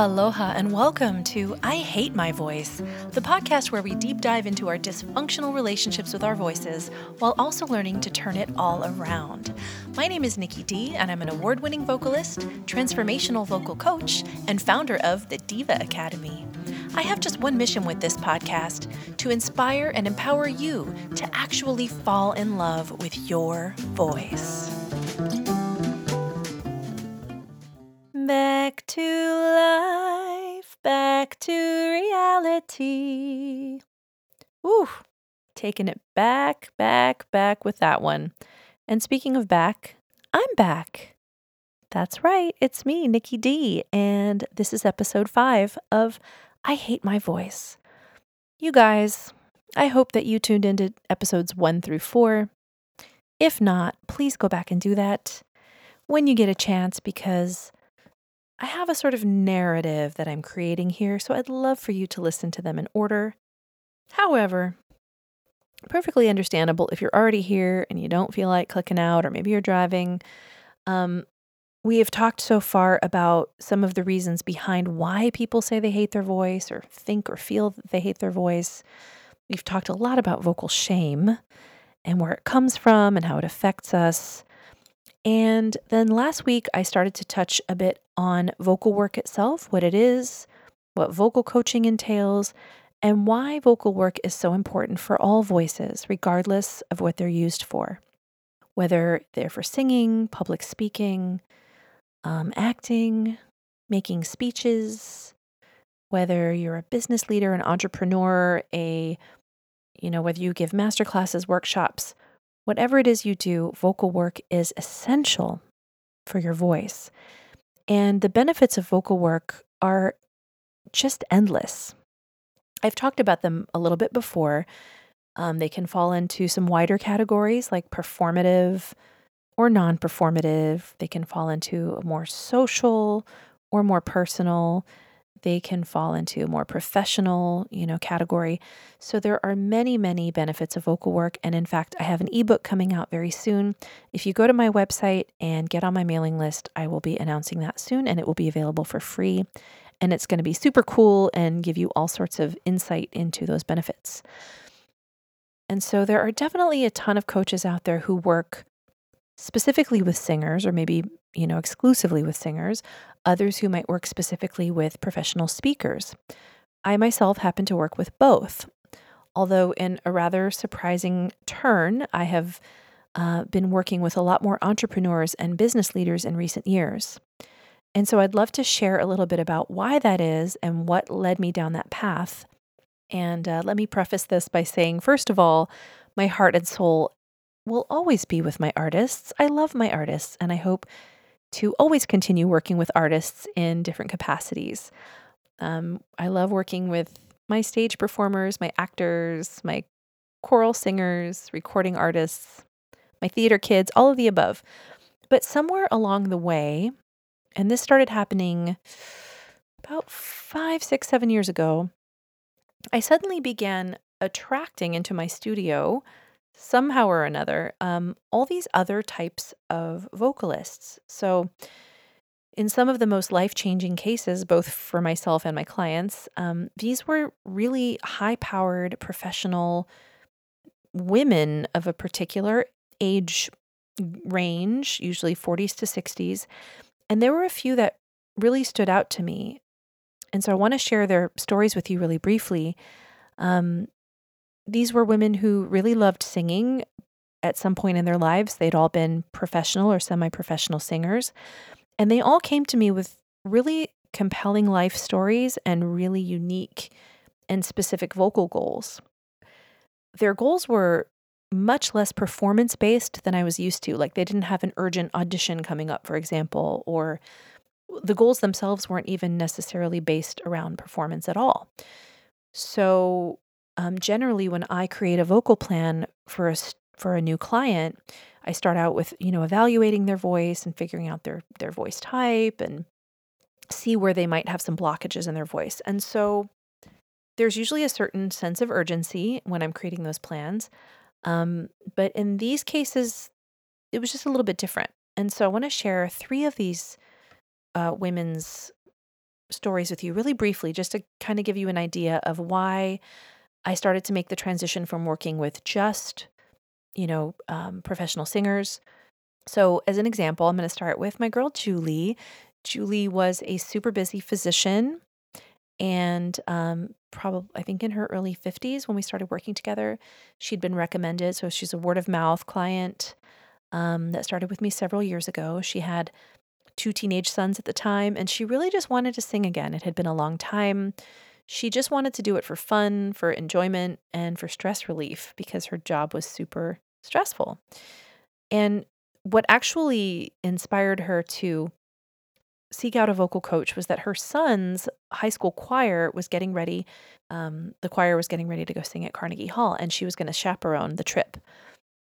Aloha and welcome to I Hate My Voice, the podcast where we deep dive into our dysfunctional relationships with our voices while also learning to turn it all around. My name is Nikki Dee, and I'm an award winning vocalist, transformational vocal coach, and founder of the Deeva Academy. I have just one mission with this podcast to inspire and empower you to actually fall in love with your voice. Back to life, back to reality. Ooh, taking it back, back, back with that one. And speaking of back, I'm back. That's right, it's me, Nikki Dee, and this is episode five of I Hate My Voice. You guys, I hope that you tuned into episodes one through four. If not, please go back and do that when you get a chance because I have a sort of narrative that I'm creating here, so I'd love for you to listen to them in order. However, perfectly understandable if you're already here and you don't feel like clicking out, or maybe you're driving. Um, we have talked so far about some of the reasons behind why people say they hate their voice or think or feel that they hate their voice. We've talked a lot about vocal shame and where it comes from and how it affects us. And then last week, I started to touch a bit on vocal work itself, what it is, what vocal coaching entails, and why vocal work is so important for all voices, regardless of what they're used for. Whether they're for singing, public speaking, um, acting, making speeches, whether you're a business leader, an entrepreneur, a you know, whether you give master classes, workshops, Whatever it is you do, vocal work is essential for your voice. And the benefits of vocal work are just endless. I've talked about them a little bit before. Um, they can fall into some wider categories like performative or non performative. They can fall into a more social or more personal they can fall into a more professional, you know, category. So there are many, many benefits of vocal work. And in fact, I have an ebook coming out very soon. If you go to my website and get on my mailing list, I will be announcing that soon and it will be available for free. And it's going to be super cool and give you all sorts of insight into those benefits. And so there are definitely a ton of coaches out there who work specifically with singers or maybe, you know, exclusively with singers, others who might work specifically with professional speakers. I myself happen to work with both. Although, in a rather surprising turn, I have uh, been working with a lot more entrepreneurs and business leaders in recent years. And so I'd love to share a little bit about why that is and what led me down that path. And uh, let me preface this by saying, first of all, my heart and soul will always be with my artists. I love my artists, and I hope to always continue working with artists in different capacities. Um, I love working with my stage performers, my actors, my choral singers, recording artists, my theater kids, all of the above. But somewhere along the way, and this started happening about five, six, seven years ago, I suddenly began attracting into my studio somehow or another, um, all these other types of vocalists. So, in some of the most life changing cases, both for myself and my clients, um, these were really high powered professional women of a particular age range, usually 40s to 60s. And there were a few that really stood out to me. And so I want to share their stories with you really briefly. Um, these were women who really loved singing at some point in their lives. They'd all been professional or semi professional singers. And they all came to me with really compelling life stories and really unique and specific vocal goals. Their goals were much less performance based than I was used to. Like they didn't have an urgent audition coming up, for example, or the goals themselves weren't even necessarily based around performance at all. So um, generally when I create a vocal plan for a for a new client, I start out with you know evaluating their voice and figuring out their their voice type and see where they might have some blockages in their voice. And so there's usually a certain sense of urgency when I'm creating those plans. Um, but in these cases, it was just a little bit different. And so I want to share three of these uh, women's stories with you really briefly, just to kind of give you an idea of why I started to make the transition from working with just, you know, um, professional singers. So, as an example, I'm going to start with my girl, Julie. Julie was a super busy physician and um, probably, I think, in her early 50s when we started working together. She'd been recommended. So, she's a word of mouth client um, that started with me several years ago. She had two teenage sons at the time, and she really just wanted to sing again. It had been a long time. She just wanted to do it for fun, for enjoyment, and for stress relief because her job was super stressful. And what actually inspired her to seek out a vocal coach was that her son's high school choir was getting ready. Um, the choir was getting ready to go sing at Carnegie Hall, and she was going to chaperone the trip.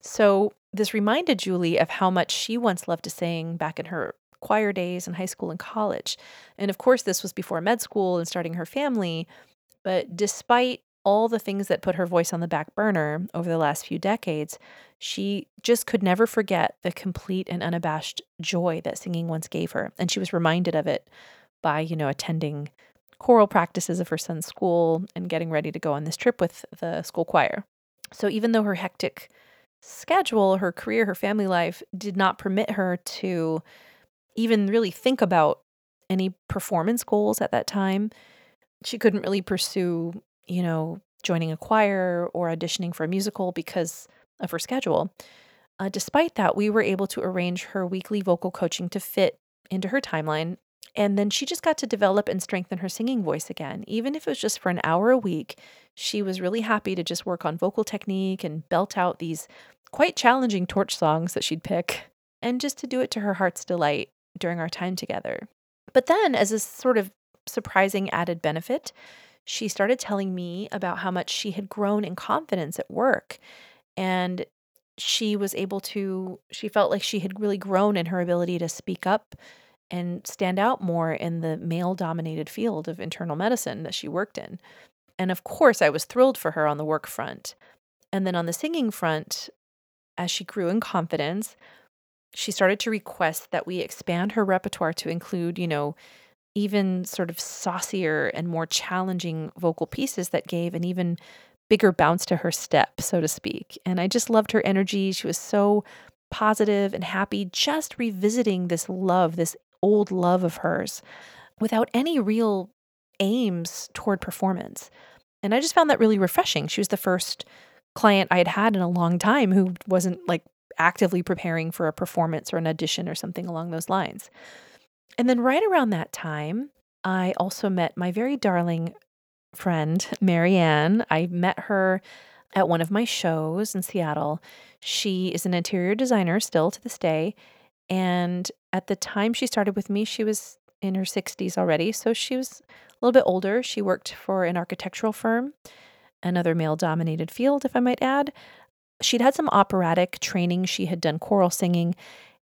So, this reminded Julie of how much she once loved to sing back in her choir days in high school and college. And of course, this was before med school and starting her family. But despite all the things that put her voice on the back burner over the last few decades, she just could never forget the complete and unabashed joy that singing once gave her. And she was reminded of it by, you know, attending choral practices of her son's school and getting ready to go on this trip with the school choir. So even though her hectic schedule, her career, her family life did not permit her to even really think about any performance goals at that time. She couldn't really pursue, you know, joining a choir or auditioning for a musical because of her schedule. Uh, despite that, we were able to arrange her weekly vocal coaching to fit into her timeline. And then she just got to develop and strengthen her singing voice again. Even if it was just for an hour a week, she was really happy to just work on vocal technique and belt out these quite challenging torch songs that she'd pick, and just to do it to her heart's delight during our time together. But then, as a sort of surprising added benefit, she started telling me about how much she had grown in confidence at work. And she was able to, she felt like she had really grown in her ability to speak up and stand out more in the male dominated field of internal medicine that she worked in. And of course, I was thrilled for her on the work front. And then on the singing front, as she grew in confidence, she started to request that we expand her repertoire to include, you know, even sort of saucier and more challenging vocal pieces that gave an even bigger bounce to her step, so to speak. And I just loved her energy. She was so positive and happy, just revisiting this love, this old love of hers without any real aims toward performance. And I just found that really refreshing. She was the first client I had had in a long time who wasn't like actively preparing for a performance or an audition or something along those lines. And then right around that time, I also met my very darling friend, Marianne. I met her at one of my shows in Seattle. She is an interior designer still to this day. And at the time she started with me, she was in her 60s already. So she was a little bit older. She worked for an architectural firm another male dominated field, if I might add. She'd had some operatic training, she had done choral singing,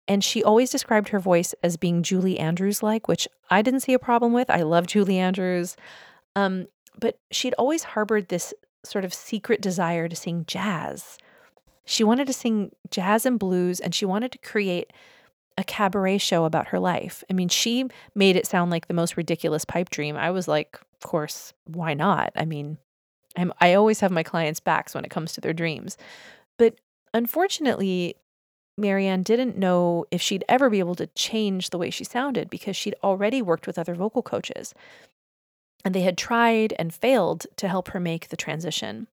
and she always described her voice as being Julie Andrews like, which I didn't see a problem with. I love Julie Andrews. Um, but she'd always harbored this sort of secret desire to sing jazz. She wanted to sing jazz and blues, and she wanted to create a cabaret show about her life. I mean, she made it sound like the most ridiculous pipe dream. I was like, of course, why not? I mean, I'm, I always have my clients' backs when it comes to their dreams. But unfortunately, Marianne didn't know if she'd ever be able to change the way she sounded because she'd already worked with other vocal coaches. And they had tried and failed to help her make the transition.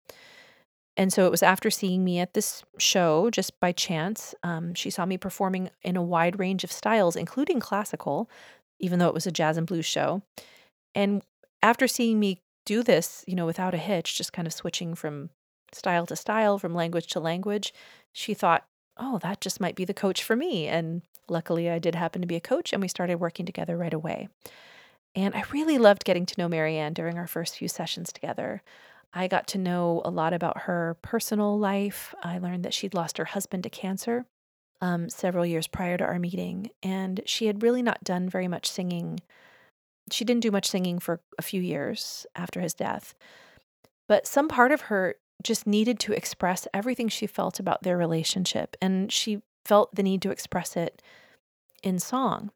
And so it was after seeing me at this show, just by chance, um, she saw me performing in a wide range of styles, including classical, even though it was a jazz and blues show. And after seeing me do this, you know, without a hitch, just kind of switching from style to style, from language to language, she thought, oh, that just might be the coach for me. And luckily, I did happen to be a coach, and we started working together right away. And I really loved getting to know Marianne during our first few sessions together. I got to know a lot about her personal life. I learned that she'd lost her husband to cancer um, several years prior to our meeting, and she had really not done very much singing she didn't do much singing for a few years after his death. But some part of her just needed to express everything she felt about their relationship. And she felt the need to express it in song.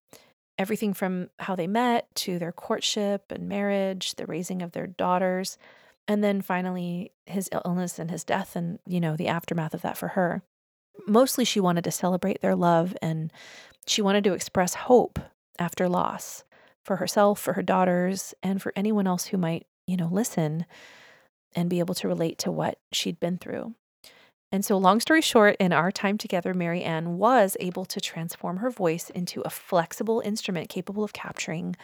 everything from how they met to their courtship and marriage, the raising of their daughters, and then finally his illness and his death and, you know, the aftermath of that for her. Mostly she wanted to celebrate their love and she wanted to express hope after loss for herself, for her daughters, and for anyone else who might, you know, listen and be able to relate to what she'd been through. And so, long story short, in our time together, Marianne was able to transform her voice into a flexible instrument capable of capturing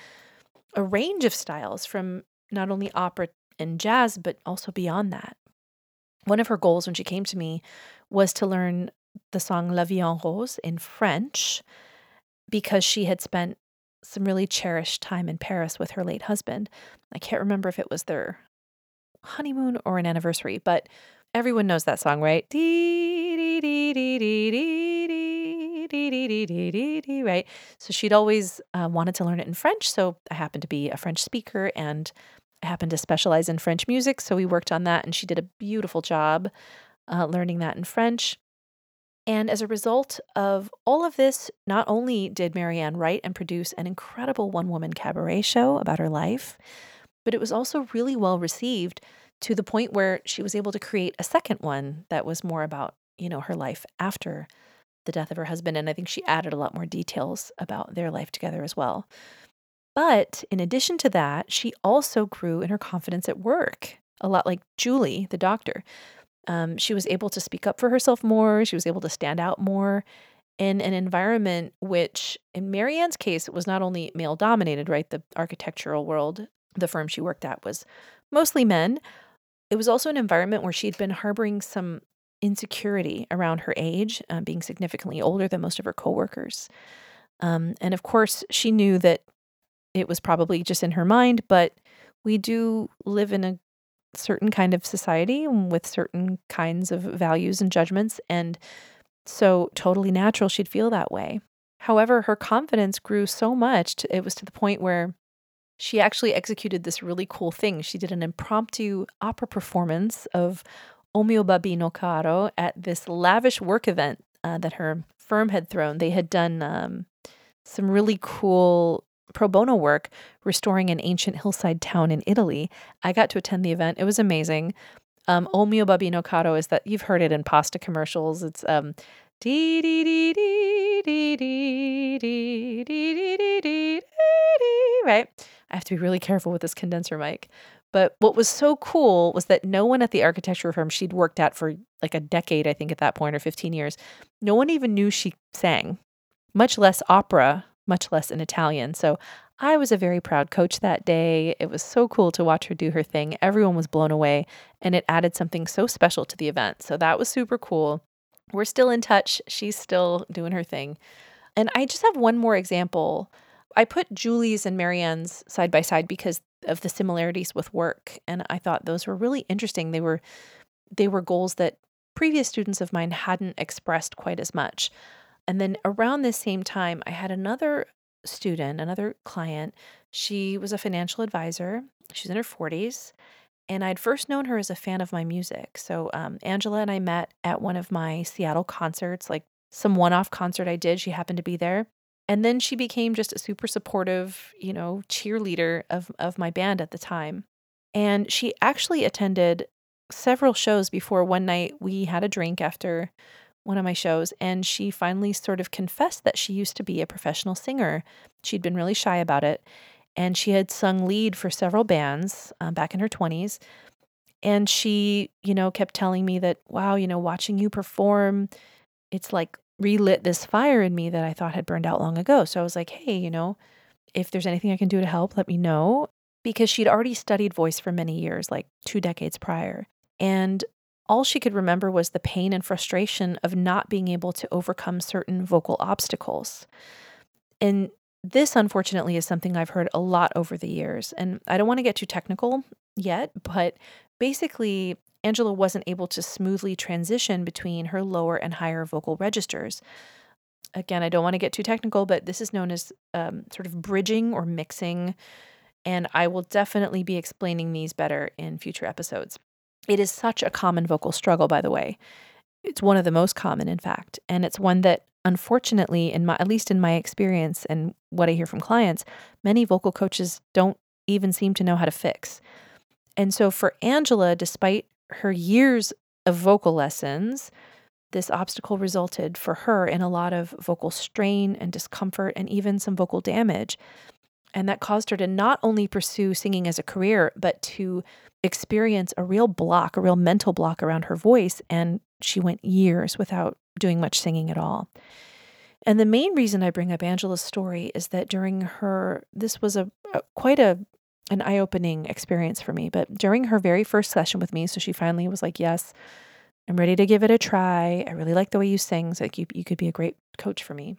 a range of styles from not only opera and jazz, but also beyond that. One of her goals when she came to me was to learn the song La Vie en Rose in French because she had spent some really cherished time in Paris with her late husband. I can't remember if it was their honeymoon or an anniversary, but everyone knows that song, right? Right. So she'd always uh, wanted to learn it in French. So I happened to be a French speaker and I happened to specialize in French music. So we worked on that and she did a beautiful job uh, learning that in French. And as a result of all of this, not only did Marianne write and produce an incredible one woman cabaret show about her life, but it was also really well received to the point where she was able to create a second one that was more about, you know, her life after the death of her husband. And I think she added a lot more details about their life together as well. But in addition to that, she also grew in her confidence at work, a lot like Julie, the doctor. Um, she was able to speak up for herself more. She was able to stand out more in an environment which, in Marianne's case, was not only male dominated, right? The architectural world, the firm she worked at was mostly men. It was also an environment where she'd been harboring some insecurity around her age, um, being significantly older than most of her coworkers. Um, and of course, she knew that it was probably just in her mind, but we do live in a certain kind of society with certain kinds of values and judgments. And so, totally natural she'd feel that way. However, her confidence grew so much, to, it was to the point where she actually executed this really cool thing. She did an impromptu opera performance of O mio babbino caro at this lavish work event uh, that her firm had thrown. They had done um, some really cool pro bono work restoring an ancient hillside town in Italy. I got to attend the event. It was amazing. Um, O mio babbino caro is that you've heard it in pasta commercials. It's um, dee dee dee dee dee dee dee dee dee dee right. I have to be really careful with this condenser mic. But what was so cool was that no one at the architecture firm she'd worked at for like a decade, I think, at that point, or 15 years, no one even knew she sang, much less opera, much less in Italian. So I was a very proud coach that day. It was so cool to watch her do her thing. Everyone was blown away, and it added something so special to the event. So that was super cool. We're still in touch. She's still doing her thing. And I just have one more example. I put Julie's and Marianne's side by side because of the similarities with work, and I thought those were really interesting. They were they were goals that previous students of mine hadn't expressed quite as much. And then around this same time, I had another student, another client. She was a financial advisor. She's in her 40s. And I'd first known her as a fan of my music. So um, Angela and I met at one of my Seattle concerts, like some one off concert I did. She happened to be there. And then she became just a super supportive, you know, cheerleader of, of my band at the time. And she actually attended several shows before one night we had a drink after one of my shows, and she finally sort of confessed that she used to be a professional singer. She'd been really shy about it, and she had sung lead for several bands um, back in her 20s. And she, you know, kept telling me that, wow, you know, watching you perform, it's like relit this fire in me that I thought had burned out long ago. So I was like, hey, you know, if there's anything I can do to help, let me know. Because she'd already studied voice for many years, like two decades prior. And all she could remember was the pain and frustration of not being able to overcome certain vocal obstacles. And this, unfortunately, is something I've heard a lot over the years. And I don't want to get too technical yet, but basically, Angela wasn't able to smoothly transition between her lower and higher vocal registers. Again, I don't want to get too technical, but this is known as um, sort of bridging or mixing. And I will definitely be explaining these better in future episodes. It is such a common vocal struggle, by the way. It's one of the most common, in fact, and it's one that unfortunately, in my at least in my experience and what I hear from clients, many vocal coaches don't even seem to know how to fix. And so for Angela, despite her years of vocal lessons, this obstacle resulted for her in a lot of vocal strain and discomfort and even some vocal damage. And that caused her to not only pursue singing as a career, but to experience a real block, a real mental block around her voice. And she went years without doing much singing at all. And the main reason I bring up Angela's story is that during her, this was a, a quite a an eye-opening experience for me. But during her very first session with me, so she finally was like, "Yes, I'm ready to give it a try. I really like the way you sing. So like you, you could be a great coach for me."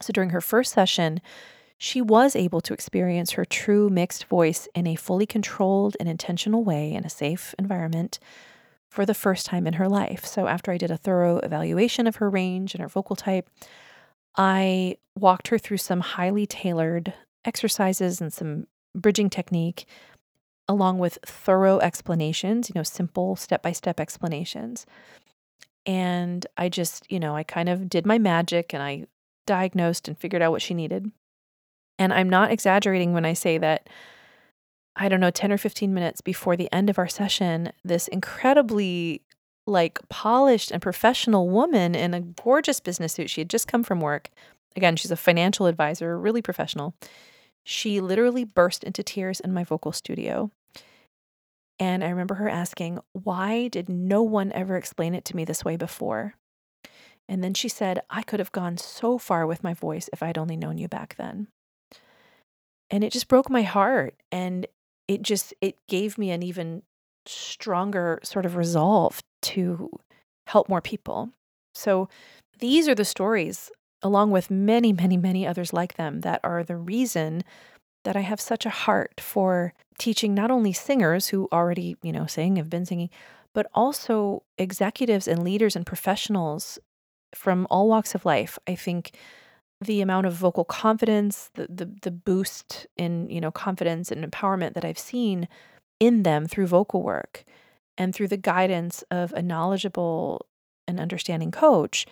So during her first session, she was able to experience her true mixed voice in a fully controlled and intentional way in a safe environment for the first time in her life. So after I did a thorough evaluation of her range and her vocal type, I walked her through some highly tailored exercises and some bridging technique, along with thorough explanations, you know, simple step by step explanations. And I just, you know, I kind of did my magic and I diagnosed and figured out what she needed. And I'm not exaggerating when I say that, I don't know, 10 or 15 minutes before the end of our session, this incredibly like polished and professional woman in a gorgeous business suit, she had just come from work. Again, she's a financial advisor, really professional. She literally burst into tears in my vocal studio. And I remember her asking, Why did no one ever explain it to me this way before? And then she said, I could have gone so far with my voice if I'd only known you back then. And it just broke my heart. And it just, it gave me an even stronger sort of resolve to help more people. So these are the stories along with many, many, many others like them, that are the reason that I have such a heart for teaching not only singers who already, you know, sing, have been singing, but also executives and leaders and professionals from all walks of life. I think the amount of vocal confidence, the the, the boost in, you know, confidence and empowerment that I've seen in them through vocal work and through the guidance of a knowledgeable and understanding coach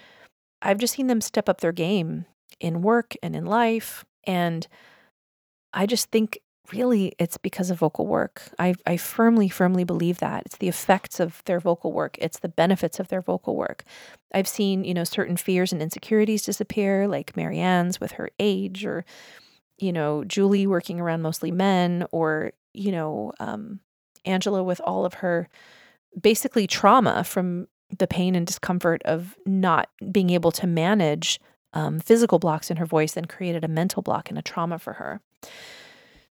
I've just seen them step up their game in work and in life. And I just think really it's because of vocal work. I, I firmly, firmly believe that. It's the effects of their vocal work, it's the benefits of their vocal work. I've seen, you know, certain fears and insecurities disappear, like Marianne's with her age, or, you know, Julie working around mostly men, or, you know, um, Angela with all of her basically trauma from the pain and discomfort of not being able to manage um, physical blocks in her voice then created a mental block and a trauma for her.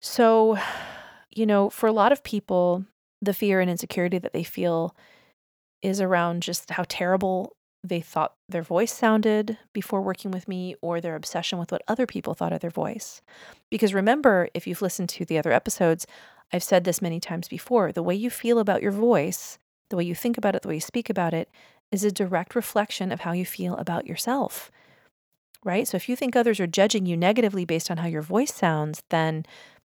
So, you know, for a lot of people, the fear and insecurity that they feel is around just how terrible they thought their voice sounded before working with me or their obsession with what other people thought of their voice. Because remember, if you've listened to the other episodes, I've said this many times before the way you feel about your voice the way you think about it, the way you speak about it, is a direct reflection of how you feel about yourself. Right? So if you think others are judging you negatively based on how your voice sounds, then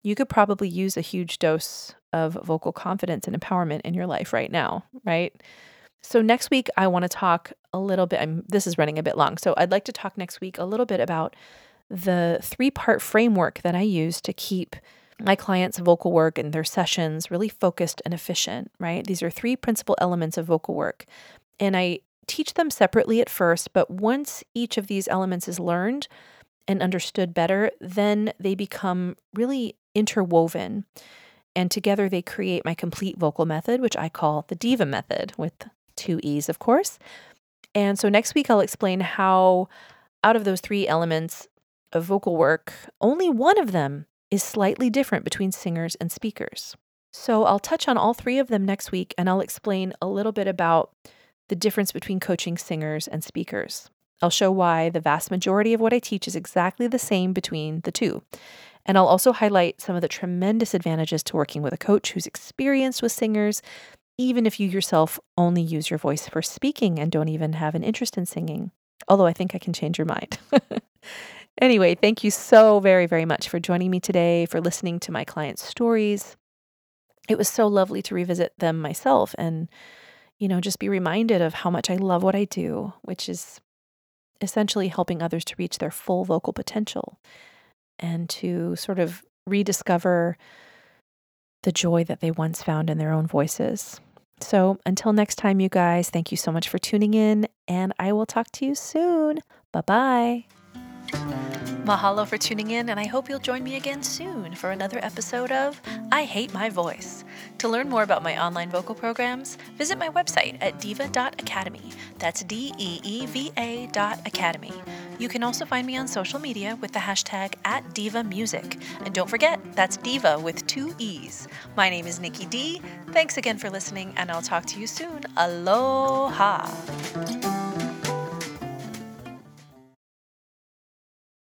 you could probably use a huge dose of vocal confidence and empowerment in your life right now, right? So next week I want to talk a little bit I'm this is running a bit long. So I'd like to talk next week a little bit about the three-part framework that I use to keep my clients' vocal work and their sessions really focused and efficient, right? These are three principal elements of vocal work. And I teach them separately at first, but once each of these elements is learned and understood better, then they become really interwoven. And together they create my complete vocal method, which I call the Deeva method, with two E's, of course. And so next week, I'll explain how, out of those three elements of vocal work, only one of them is slightly different between singers and speakers. So I'll touch on all three of them next week and I'll explain a little bit about the difference between coaching singers and speakers. I'll show why the vast majority of what I teach is exactly the same between the two. And I'll also highlight some of the tremendous advantages to working with a coach who's experienced with singers, even if you yourself only use your voice for speaking and don't even have an interest in singing. Although I think I can change your mind. Anyway, thank you so very, very much for joining me today, for listening to my clients' stories. It was so lovely to revisit them myself and, you know, just be reminded of how much I love what I do, which is essentially helping others to reach their full vocal potential and to sort of rediscover the joy that they once found in their own voices. So until next time, you guys, thank you so much for tuning in, and I will talk to you soon. Bye bye. Mahalo for tuning in, and I hope you'll join me again soon for another episode of I Hate My Voice. To learn more about my online vocal programs, visit my website at deeva.academy. That's D E E V A dot academy. You can also find me on social media with the hashtag at Deeva Music. And don't forget, that's Deeva with two E's. My name is Nikki Dee. Thanks again for listening, and I'll talk to you soon. Aloha!